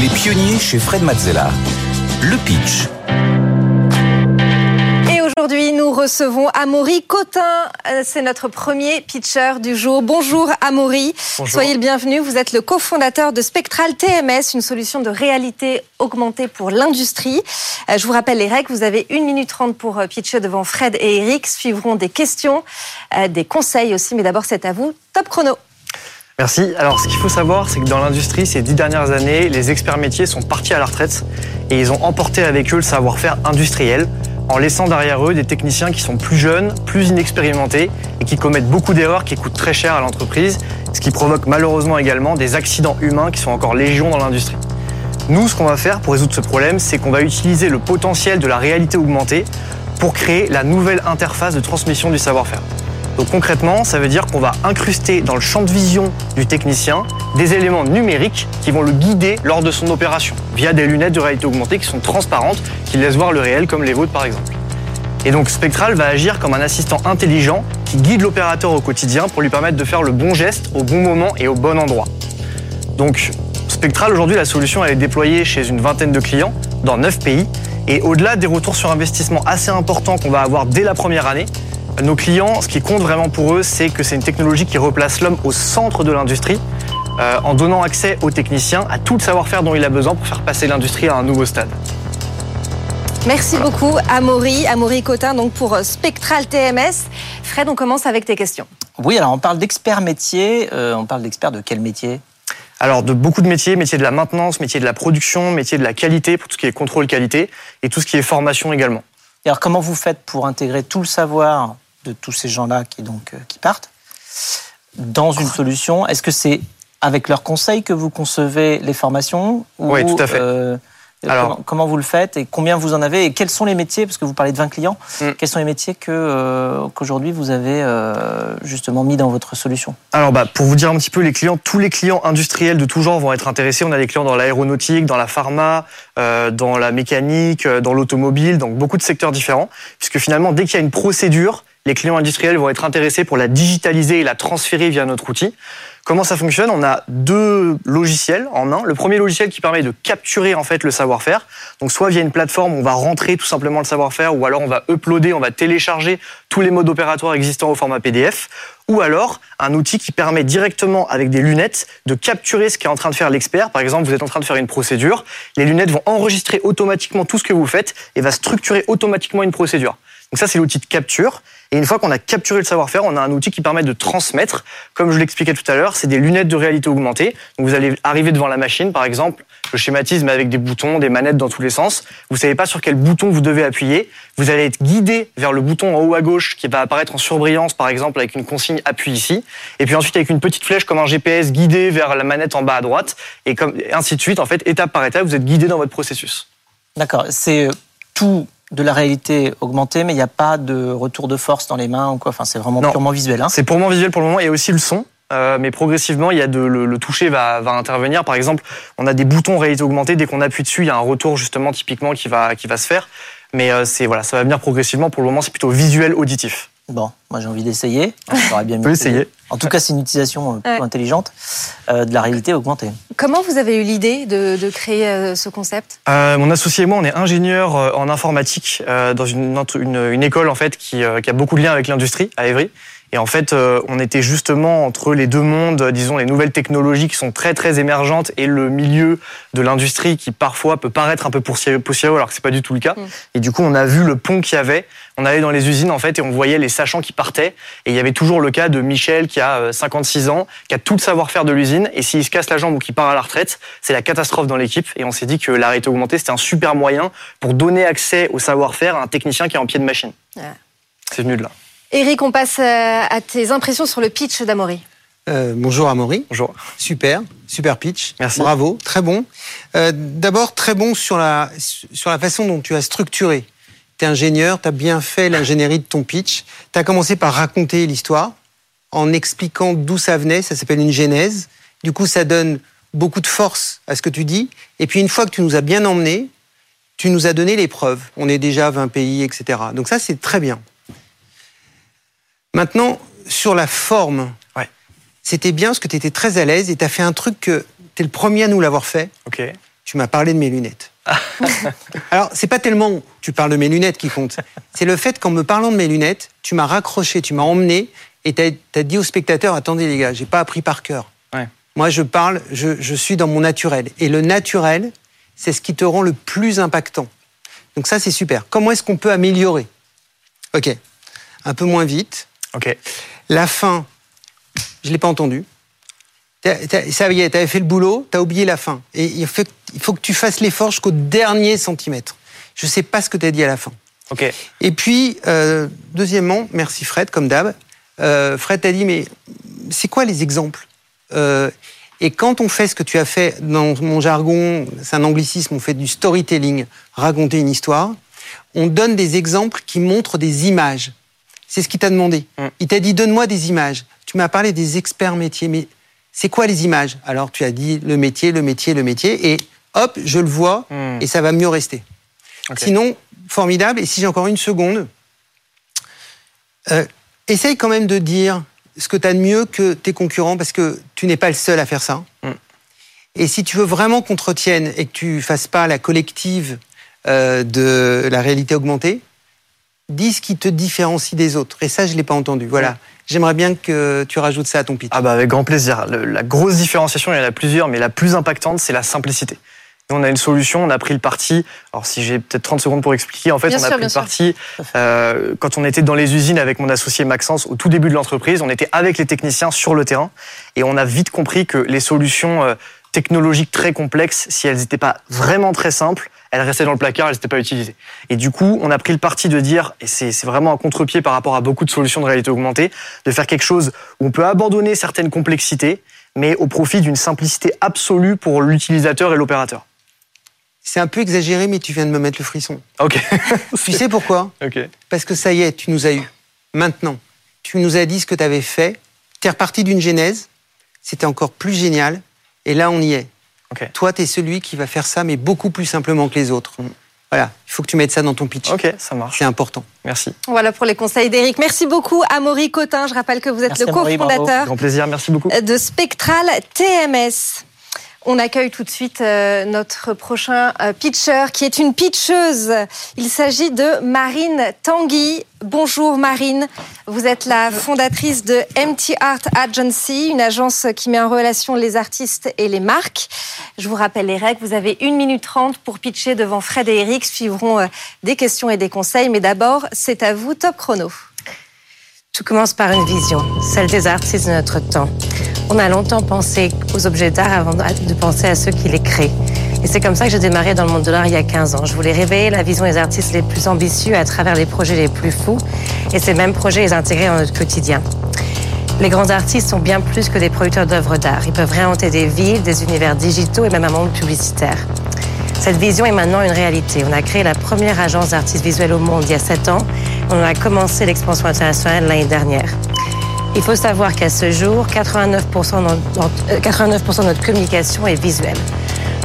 Les pionniers chez Fred Mazzella. Le pitch. Et aujourd'hui, nous recevons Amaury Cotin. Euh, C'est notre premier pitcher du jour. Bonjour Amaury. Soyez le bienvenu. Vous êtes le cofondateur de Spectral TMS, une solution de réalité augmentée pour l'industrie. Euh, Je vous rappelle les règles. Vous avez 1 minute 30 pour euh, pitcher devant Fred et Eric. Suivront des questions, des conseils aussi. Mais d'abord, c'est à vous. Top chrono. Merci. Alors, ce qu'il faut savoir, c'est que dans l'industrie, ces dix dernières années, les experts métiers sont partis à la retraite et ils ont emporté avec eux le savoir-faire industriel en laissant derrière eux des techniciens qui sont plus jeunes, plus inexpérimentés et qui commettent beaucoup d'erreurs qui coûtent très cher à l'entreprise, ce qui provoque malheureusement également des accidents humains qui sont encore légion dans l'industrie. Nous, ce qu'on va faire pour résoudre ce problème, c'est qu'on va utiliser le potentiel de la réalité augmentée pour créer la nouvelle interface de transmission du savoir-faire. Donc concrètement, ça veut dire qu'on va incruster dans le champ de vision du technicien des éléments numériques qui vont le guider lors de son opération, via des lunettes de réalité augmentée qui sont transparentes, qui laissent voir le réel comme les vôtres par exemple. Et donc Spectral va agir comme un assistant intelligent qui guide l'opérateur au quotidien pour lui permettre de faire le bon geste au bon moment et au bon endroit. Donc Spectral aujourd'hui la solution elle est déployée chez une vingtaine de clients dans 9 pays et au-delà des retours sur investissement assez importants qu'on va avoir dès la première année, nos clients, ce qui compte vraiment pour eux, c'est que c'est une technologie qui replace l'homme au centre de l'industrie, euh, en donnant accès aux techniciens à tout le savoir-faire dont il a besoin pour faire passer l'industrie à un nouveau stade. Merci beaucoup, Amaury. Amaury Cotin, donc pour euh, Spectral TMS. Fred, on commence avec tes questions. Oui, alors on parle d'experts métiers. euh, on parle d'experts de quel métier Alors de beaucoup de métiers, métier de la maintenance, métier de la production, métier de la qualité pour tout ce qui est contrôle qualité et tout ce qui est formation également. Et alors comment vous faites pour intégrer tout le savoir de tous ces gens-là qui donc euh, qui partent dans une solution Est-ce que c'est avec leurs conseils que vous concevez les formations ou, Oui, tout à fait. euh, Alors- comment, comment vous le faites et combien vous en avez et quels sont les métiers parce que vous parlez de 20 clients Mm. quels sont les métiers que euh, qu'aujourd'hui vous avez euh, justement mis dans votre solution? Alors bah, pour vous dire un petit peu les clients, tous les clients industriels de tout genre vont être intéressés. On a des clients dans l'aéronautique, dans la pharma, dans la mécanique, dans l'automobile, donc beaucoup de secteurs différents. Puisque finalement, dès qu'il y a une procédure, les clients industriels vont être intéressés pour la digitaliser et la transférer via notre outil. Comment ça fonctionne? On a deux logiciels en un. Le premier logiciel qui permet de capturer en fait le savoir-faire. Donc soit via une plateforme, on va rentrer tout simplement le savoir-faire, ou alors on va uploader, on va télécharger tous les modes opératoires existants au format PDF. Ou alors un outil qui permet directement avec des lunettes de capturer ce qu'est en train de faire l'expert. Par exemple, vous êtes en train de faire une procédure, les lunettes vont enregistrer automatiquement tout ce que vous faites et va structurer automatiquement une procédure. Donc ça, c'est l'outil de capture. Et une fois qu'on a capturé le savoir-faire, on a un outil qui permet de transmettre. Comme je l'expliquais tout à l'heure, c'est des lunettes de réalité augmentée. Donc vous allez arriver devant la machine, par exemple, le schématisme avec des boutons, des manettes dans tous les sens. Vous savez pas sur quel bouton vous devez appuyer. Vous allez être guidé vers le bouton en haut à gauche qui va apparaître en surbrillance, par exemple, avec une consigne appuie ici. Et puis ensuite, avec une petite flèche comme un GPS guidé vers la manette en bas à droite. Et comme, ainsi de suite. En fait, étape par étape, vous êtes guidé dans votre processus. D'accord, c'est tout de la réalité augmentée, mais il n'y a pas de retour de force dans les mains ou quoi. Enfin, c'est vraiment Non. purement visuel. Hein. C'est purement visuel pour le moment. Il y a aussi le son. euh, mais progressivement, il y a de, le, le toucher va, va intervenir. Par exemple, on a des boutons réalité augmentée. Dès qu'on appuie dessus, il y a un retour justement typiquement qui va, qui va se faire. Mais euh, c'est voilà, ça va venir progressivement. Pour le moment, c'est plutôt visuel auditif. Bon, moi j'ai envie d'essayer. J'aurais bien On peut mieux essayer. En tout cas, c'est une utilisation euh, Ouais. intelligente euh, de la réalité augmentée. Comment vous avez eu l'idée de, de créer euh, ce concept? Euh, mon associé et moi, on est ingénieur en informatique euh, dans une, entre- une, une école en fait qui, euh, qui a beaucoup de liens avec l'industrie à Évry. Et en fait, euh, on était justement entre les deux mondes, euh, disons les nouvelles technologies qui sont très très émergentes et le milieu de l'industrie qui parfois peut paraître un peu poussiéreux, alors que c'est pas du tout le cas. Mm. Et du coup, on a vu le pont qu'il y avait. On allait dans les usines en fait et on voyait les sachants qui partaient. Et il y avait toujours le cas de Michel qui a euh, 56 ans, qui a tout le savoir-faire de l'usine. Et s'il se casse la jambe ou qu'il part à la retraite, c'est la catastrophe dans l'équipe. Et on s'est dit que la réalité augmentée, c'était un super moyen pour donner accès au savoir-faire à un technicien qui est en pied de machine. Ouais. C'est venu de là. Eric, on passe euh, à tes impressions sur le pitch d'Amaury. Euh, bonjour Amaury. Bonjour. Super, super pitch. Merci. Bravo, très bon. Euh, D'abord, très bon sur la, sur la façon dont tu as structuré. Tu es ingénieur, tu as bien fait l'ingénierie de ton pitch. Tu as commencé par raconter l'histoire en expliquant d'où ça venait. Ça s'appelle une genèse. Du coup, ça donne beaucoup de force à ce que tu dis. Et puis, une fois que tu nous as bien emmenés, tu nous as donné les preuves. On est déjà à 20 pays, etc. Donc ça, c'est très bien. Maintenant, sur la forme, Ouais. c'était bien parce que tu étais très à l'aise et tu as fait un truc que tu es le premier à nous l'avoir fait. Ok. tu m'as parlé de mes lunettes. Alors, c'est pas tellement tu parles de mes lunettes qui compte. C'est le fait qu'en me parlant de mes lunettes, tu m'as raccroché, tu m'as emmené et tu as, dit aux spectateurs attendez les gars, j'ai pas appris par cœur. Moi, je parle, je, je suis dans mon naturel. Et le naturel, c'est ce qui te rend le plus impactant. Donc ça, c'est super. Comment est-ce qu'on peut améliorer? Ok, un peu moins vite. Ok. La fin, je l'ai pas entendu. Ça y est, tu avais fait le boulot, tu as oublié la fin. Et il faut, il faut que tu fasses l'effort jusqu'au dernier centimètre. Je ne sais pas ce que tu as dit à la fin. Ok. Et puis, euh, deuxièmement, merci Fred, comme d'hab. Euh, Fred t'a dit, mais c'est quoi les exemples? Euh, Et quand on fait ce que tu as fait dans mon jargon, c'est un anglicisme, on fait du storytelling, raconter une histoire, on donne des exemples qui montrent des images. C'est ce qu'il t'a demandé. Mm. Il t'a dit, donne-moi des images. Tu m'as parlé des experts métiers, mais c'est quoi les images? Alors tu as dit le métier, le métier, le métier, et hop, je le vois, hmm. et ça va mieux rester. Sinon, formidable, et si j'ai encore une seconde, euh, essaye quand même de dire ce que tu as de mieux que tes concurrents, parce que tu n'es pas le seul à faire ça. Hmm. Et si tu veux vraiment qu'on te retienne et que tu fasses pas la collective euh, de la réalité augmentée, dis ce qui te différencie des autres. Et ça, je ne l'ai pas entendu. Voilà. J'aimerais bien que tu rajoutes ça à ton pitch. Ah bah avec grand plaisir. la grosse différenciation, il y en a plusieurs, mais la plus impactante, c'est la simplicité. on a une solution, on a pris le parti. Alors si j'ai peut-être 30 secondes pour expliquer, en fait, on a pris le parti euh, quand on était dans les usines avec mon associé Maxence au tout début de l'entreprise. On était avec les techniciens sur le terrain et on a vite compris que les solutions euh, technologiques très complexes, si elles n'étaient pas vraiment très simples, elles restaient dans le placard, elles n'étaient pas utilisées. Et du coup, on a pris le parti de dire, et c'est vraiment un contre-pied par rapport à beaucoup de solutions de réalité augmentée, de faire quelque chose où on peut abandonner certaines complexités, mais au profit d'une simplicité absolue pour l'utilisateur et l'opérateur. C'est un peu exagéré, mais tu viens de me mettre le frisson. Ok. tu sais pourquoi? Ok. Parce que ça y est, tu nous as eu. Maintenant, tu nous as dit ce que tu avais fait. Tu es reparti d'une genèse. C'était encore plus génial. Et là, on y est. Toi, tu es celui qui va faire ça, mais beaucoup plus simplement que les autres. Voilà, il faut que tu mettes ça dans ton pitch. Ok, ça marche. C'est important. Merci. Voilà pour les conseils d'Éric. Merci beaucoup, Amaury Cotin. Je rappelle que vous êtes le cofondateur de Spectral TMS. On accueille tout de suite euh, notre prochain euh, pitcher qui est une pitcheuse. Il s'agit de Marine Tanguy. Bonjour Marine, vous êtes la fondatrice de MT Art Agency, une agence qui met en relation les artistes et les marques. Je vous rappelle les règles, vous avez 1 minute 30 pour pitcher devant Fred et Eric, suivront euh, des questions et des conseils, mais d'abord c'est à vous, top chrono. Tout commence par une vision, celle des artistes de notre temps. On a longtemps pensé aux objets d'art avant de penser à ceux qui les créent. Et c'est comme ça que j'ai démarré dans le monde de l'art il y a 15 ans. Je voulais réveiller la vision des artistes les plus ambitieux à travers les projets les plus fous et ces mêmes projets les intégrer dans notre quotidien. Les grands artistes sont bien plus que des producteurs d'œuvres d'art. Ils peuvent réinventer des villes, des univers digitaux et même un monde publicitaire. Cette vision est maintenant une réalité. On a créé la première agence d'artistes visuels au monde il y a 7 ans. On a commencé l'expansion internationale l'année dernière. Il faut savoir qu'à ce jour, 89%, de notre communication est visuelle.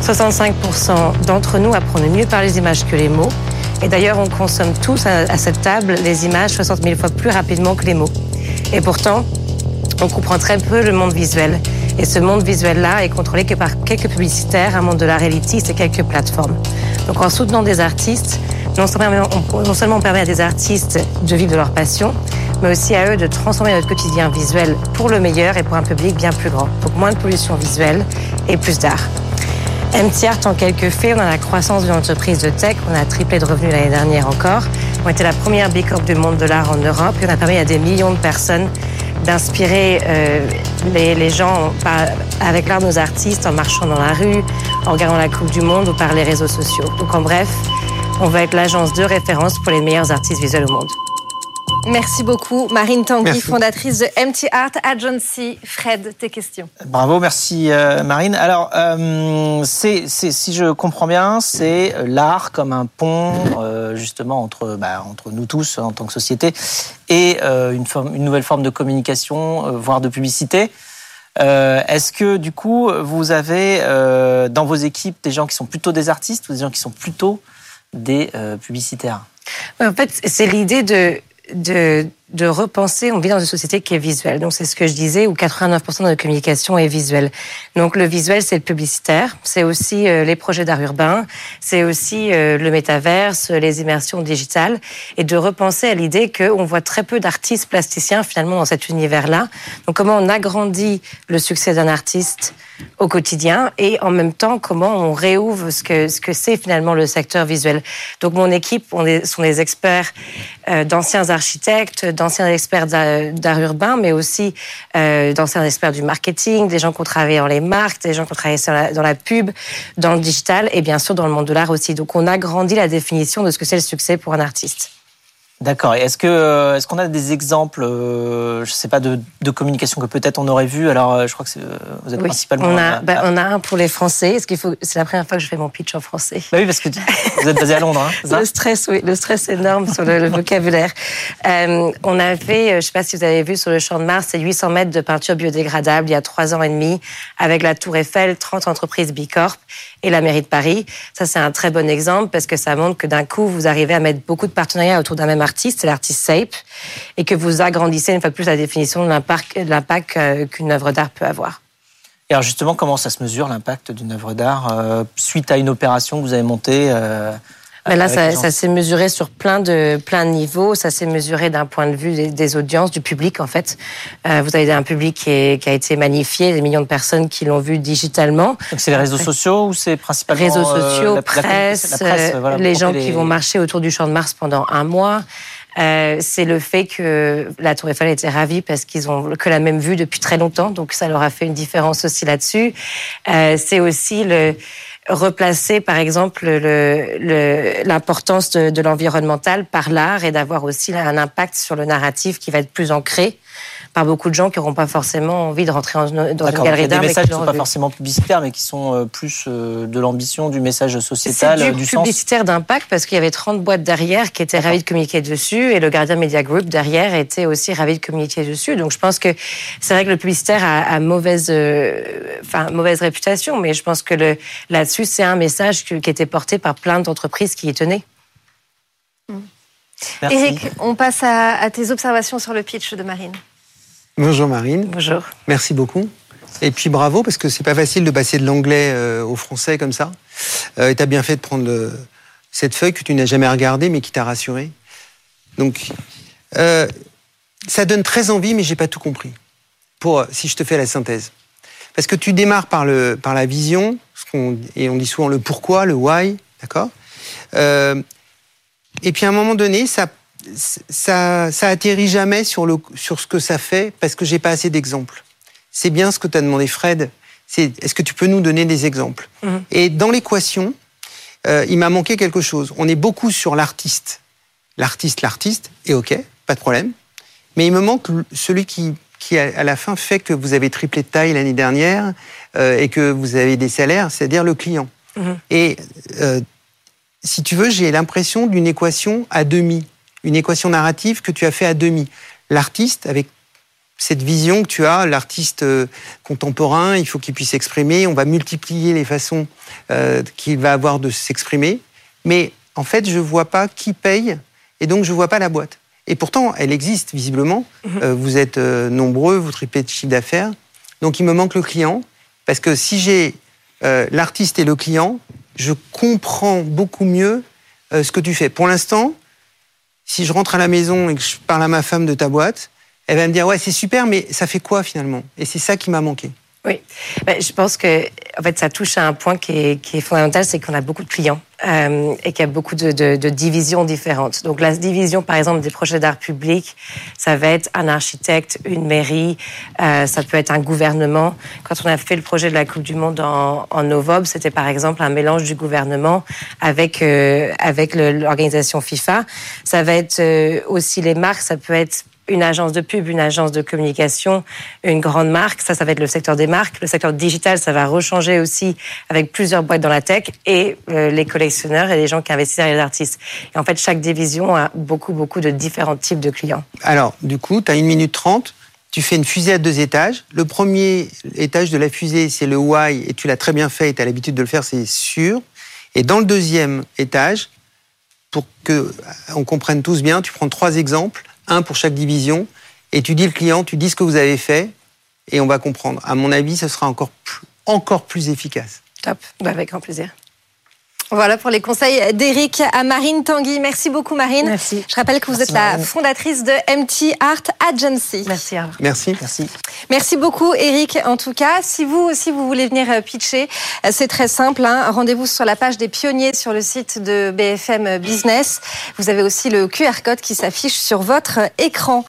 65% d'entre nous apprennent mieux par les images que les mots. Et d'ailleurs, on consomme tous à cette table les images 60 000 fois plus rapidement que les mots. Et pourtant, on comprend très peu le monde visuel. Et ce monde visuel-là est contrôlé que par quelques publicitaires, un monde de la réalité et quelques plateformes. Donc en soutenant des artistes, non seulement, on, permet à des artistes de vivre de leur passion, mais aussi à eux de transformer notre quotidien visuel pour le meilleur et pour un public bien plus grand. Donc moins de pollution visuelle et plus d'art. MTR, en quelques faits, on a la croissance d'une entreprise de tech, on a triplé de revenus l'année dernière encore. On était la première Big Corp du monde de l'art en Europe on a permis à des millions de personnes d'inspirer euh, les, gens avec l'art de nos artistes en marchant dans la rue, en regardant la Coupe du Monde ou par les réseaux sociaux. Donc en bref, on va être l'agence de référence pour les meilleurs artistes visuels au monde. Merci beaucoup, Marine Tanguy, fondatrice de MT Art Agency. Fred, tes questions. Bravo, merci euh, Marine. Alors, euh, c'est, si je comprends bien, c'est l'art comme un pont euh, justement entre, bah, entre nous tous en tant que société et une, forme, une nouvelle forme de communication, voire de publicité. Est-ce que du coup, vous avez dans vos équipes des gens qui sont plutôt des artistes ou des gens qui sont plutôt des publicitaires. En fait, c'est l'idée de de de repenser, on vit dans une société qui est visuelle. Donc c'est ce que je disais, où 89% de notre communication est visuelle. Donc le visuel, c'est le publicitaire, c'est aussi euh, les projets d'art urbain, c'est aussi euh, le métaverse, les immersions digitales, et de repenser à l'idée qu'on voit très peu d'artistes plasticiens finalement dans cet univers-là. Donc comment on agrandit le succès d'un artiste au quotidien et en même temps comment on réouvre ce que ce que c'est finalement le secteur visuel. Donc mon équipe on sont des experts euh, d'anciens architectes, d'anciens experts d'art urbain, mais aussi euh, d'anciens experts du marketing, des gens qui ont travaillé dans les marques, des gens qui ont travaillé dans la pub, dans le digital et bien sûr dans le monde de l'art aussi. Donc on a grandi la définition de ce que c'est le succès pour un artiste. D'accord. Est-ce que euh, est-ce qu'on a des exemples, euh, je sais pas, de, de communication que peut-être on aurait vu Alors, euh, je crois que vous êtes principalement. On a, ben, on a un pour les Français. ce qu'il faut C'est la première fois que je fais mon pitch en français? Bah oui, parce que vous êtes basé à Londres. Hein, le stress, oui, le stress énorme sur le, vocabulaire. Euh, on a fait, je sais pas si vous avez vu sur le Champ de Mars, c'est 800 mètres de peinture biodégradable il y a trois ans et demi, avec la Tour Eiffel, 30 entreprises Bicorp et la mairie de Paris. Ça, c'est un très bon exemple parce que ça montre que d'un coup, vous arrivez à mettre beaucoup de partenariats autour d'un même artiste, l'artiste SAPE, et que vous agrandissez une fois plus la définition de l'impact euh, qu'une œuvre d'art peut avoir. Et alors justement, comment ça se mesure l'impact d'une œuvre d'art euh, suite à une opération que vous avez montée euh, mais là, ça, ça s'est mesuré sur plein de plein de niveaux. Ça s'est mesuré d'un point de vue des, audiences, du public en fait. Euh, vous avez un public qui, est, qui, a été magnifié, des millions de personnes qui l'ont vu digitalement. Donc c'est les réseaux sociaux ou c'est principalement réseaux euh, sociaux, presse, euh, les gens qui vont marcher autour du Champ de Mars pendant un mois. Euh, c'est le fait que la Tour Eiffel était ravie parce qu'ils ont que la même vue depuis très longtemps, donc ça leur a fait une différence aussi là-dessus. Euh, c'est aussi le replacer, par exemple, l'importance de, de l'environnemental par l'art et d'avoir aussi un impact sur le narratif qui va être plus ancré par beaucoup de gens qui n'auront pas forcément envie de rentrer dans une galerie d'art. Des messages qui ne sont pas forcément publicitaires, mais qui sont euh, plus euh, de l'ambition, du message sociétal, du, du publicitaire d'impact, parce qu'il y avait 30 boîtes derrière qui étaient ravies de communiquer dessus, et le Guardian Media Group derrière était aussi ravi de communiquer dessus. Donc je pense que c'est vrai que le publicitaire a, mauvaise, euh, enfin mauvaise réputation, mais je pense que là-dessus c'est un message qui était porté par plein d'entreprises qui y tenaient. Eric, on passe à tes observations sur le pitch de Marine. Bonjour Marine. Bonjour. Merci beaucoup. Et puis bravo parce que c'est pas facile de passer de l'anglais euh, au français comme ça. Euh, et tu as bien fait de prendre cette feuille que tu n'as jamais regardée mais qui t'a rassuré. Donc euh, ça donne très envie mais j'ai pas tout compris. Pour si je te fais la synthèse. Parce que tu démarres par le par la vision et on dit souvent le pourquoi, le why, d'accord? et puis à un moment donné ça ça, ça atterrit jamais sur, le, sur ce que ça fait parce que j'ai pas assez d'exemples. C'est bien ce que tu as demandé, Fred. C'est est-ce que tu peux nous donner des exemples? Mhm. Et dans l'équation, euh, il m'a manqué quelque chose. On est beaucoup sur l'artiste, l'artiste, l'artiste, et ok, pas de problème. Mais il me manque celui qui, qui à la fin fait que vous avez triplé de taille l'année dernière euh, et que vous avez des salaires, c'est-à-dire le client. Mhm. Et euh, si tu veux, j'ai l'impression d'une équation à demi une équation narrative que tu as fait à demi. L'artiste, avec cette vision que tu as, l'artiste euh, contemporain, il faut qu'il puisse s'exprimer, on va multiplier les façons euh, qu'il va avoir de s'exprimer, mais en fait, je ne vois pas qui paye, et donc je ne vois pas la boîte. Et pourtant, elle existe visiblement. Mhm. Euh, vous êtes nombreux, vous triplez de chiffre d'affaires. Donc il me manque le client, parce que si j'ai l'artiste et le client, je comprends beaucoup mieux ce que tu fais. Pour l'instant, si je rentre à la maison et que je parle à ma femme de ta boîte, elle va me dire ouais c'est super, mais ça fait quoi finalement? Et c'est ça qui m'a manqué. Oui, ben, je pense que en fait ça touche à un point qui est, qui est fondamental, c'est qu'on a beaucoup de clients euh, et qu'il y a beaucoup de, de, de, divisions différentes. Donc la division, par exemple, des projets d'art public, ça va être un architecte, une mairie, euh, ça peut être un gouvernement. Quand on a fait le projet de la Coupe du Monde en, en novembre, c'était par exemple un mélange du gouvernement avec euh, avec l'organisation FIFA. Ça va être euh, aussi les marques, ça peut être une agence de pub, une agence de communication, une grande marque. Ça, ça va être le secteur des marques. Le secteur digital, ça va rechanger aussi avec plusieurs boîtes dans la tech et euh, les collectionneurs et les gens qui investissent dans les artistes. Et en fait, chaque division a beaucoup, beaucoup de différents types de clients. Alors, du coup, tu as une minute trente. Tu fais une fusée à deux étages. Le premier étage de la fusée, c'est le why, et tu l'as très bien fait, tu as l'habitude de le faire, c'est sûr. Et dans le deuxième étage, pour qu'on comprenne tous bien, tu prends trois exemples un pour chaque division, et tu dis le client, tu dis ce que vous avez fait, et on va comprendre. À mon avis, ce sera encore plus, encore plus efficace. Top, bah, avec grand plaisir. Voilà pour les conseils d'Eric à Marine Tanguy. Merci beaucoup Marine. Merci. Je rappelle que vous êtes la fondatrice de MT Art Agency. Merci. Merci. Merci. Merci beaucoup Eric. En tout cas, si vous aussi vous voulez venir euh, pitcher, euh, c'est très simple. Hein. Rendez-vous sur la page des pionniers sur le site de BFM Business. Vous avez aussi le QR code qui s'affiche sur votre écran.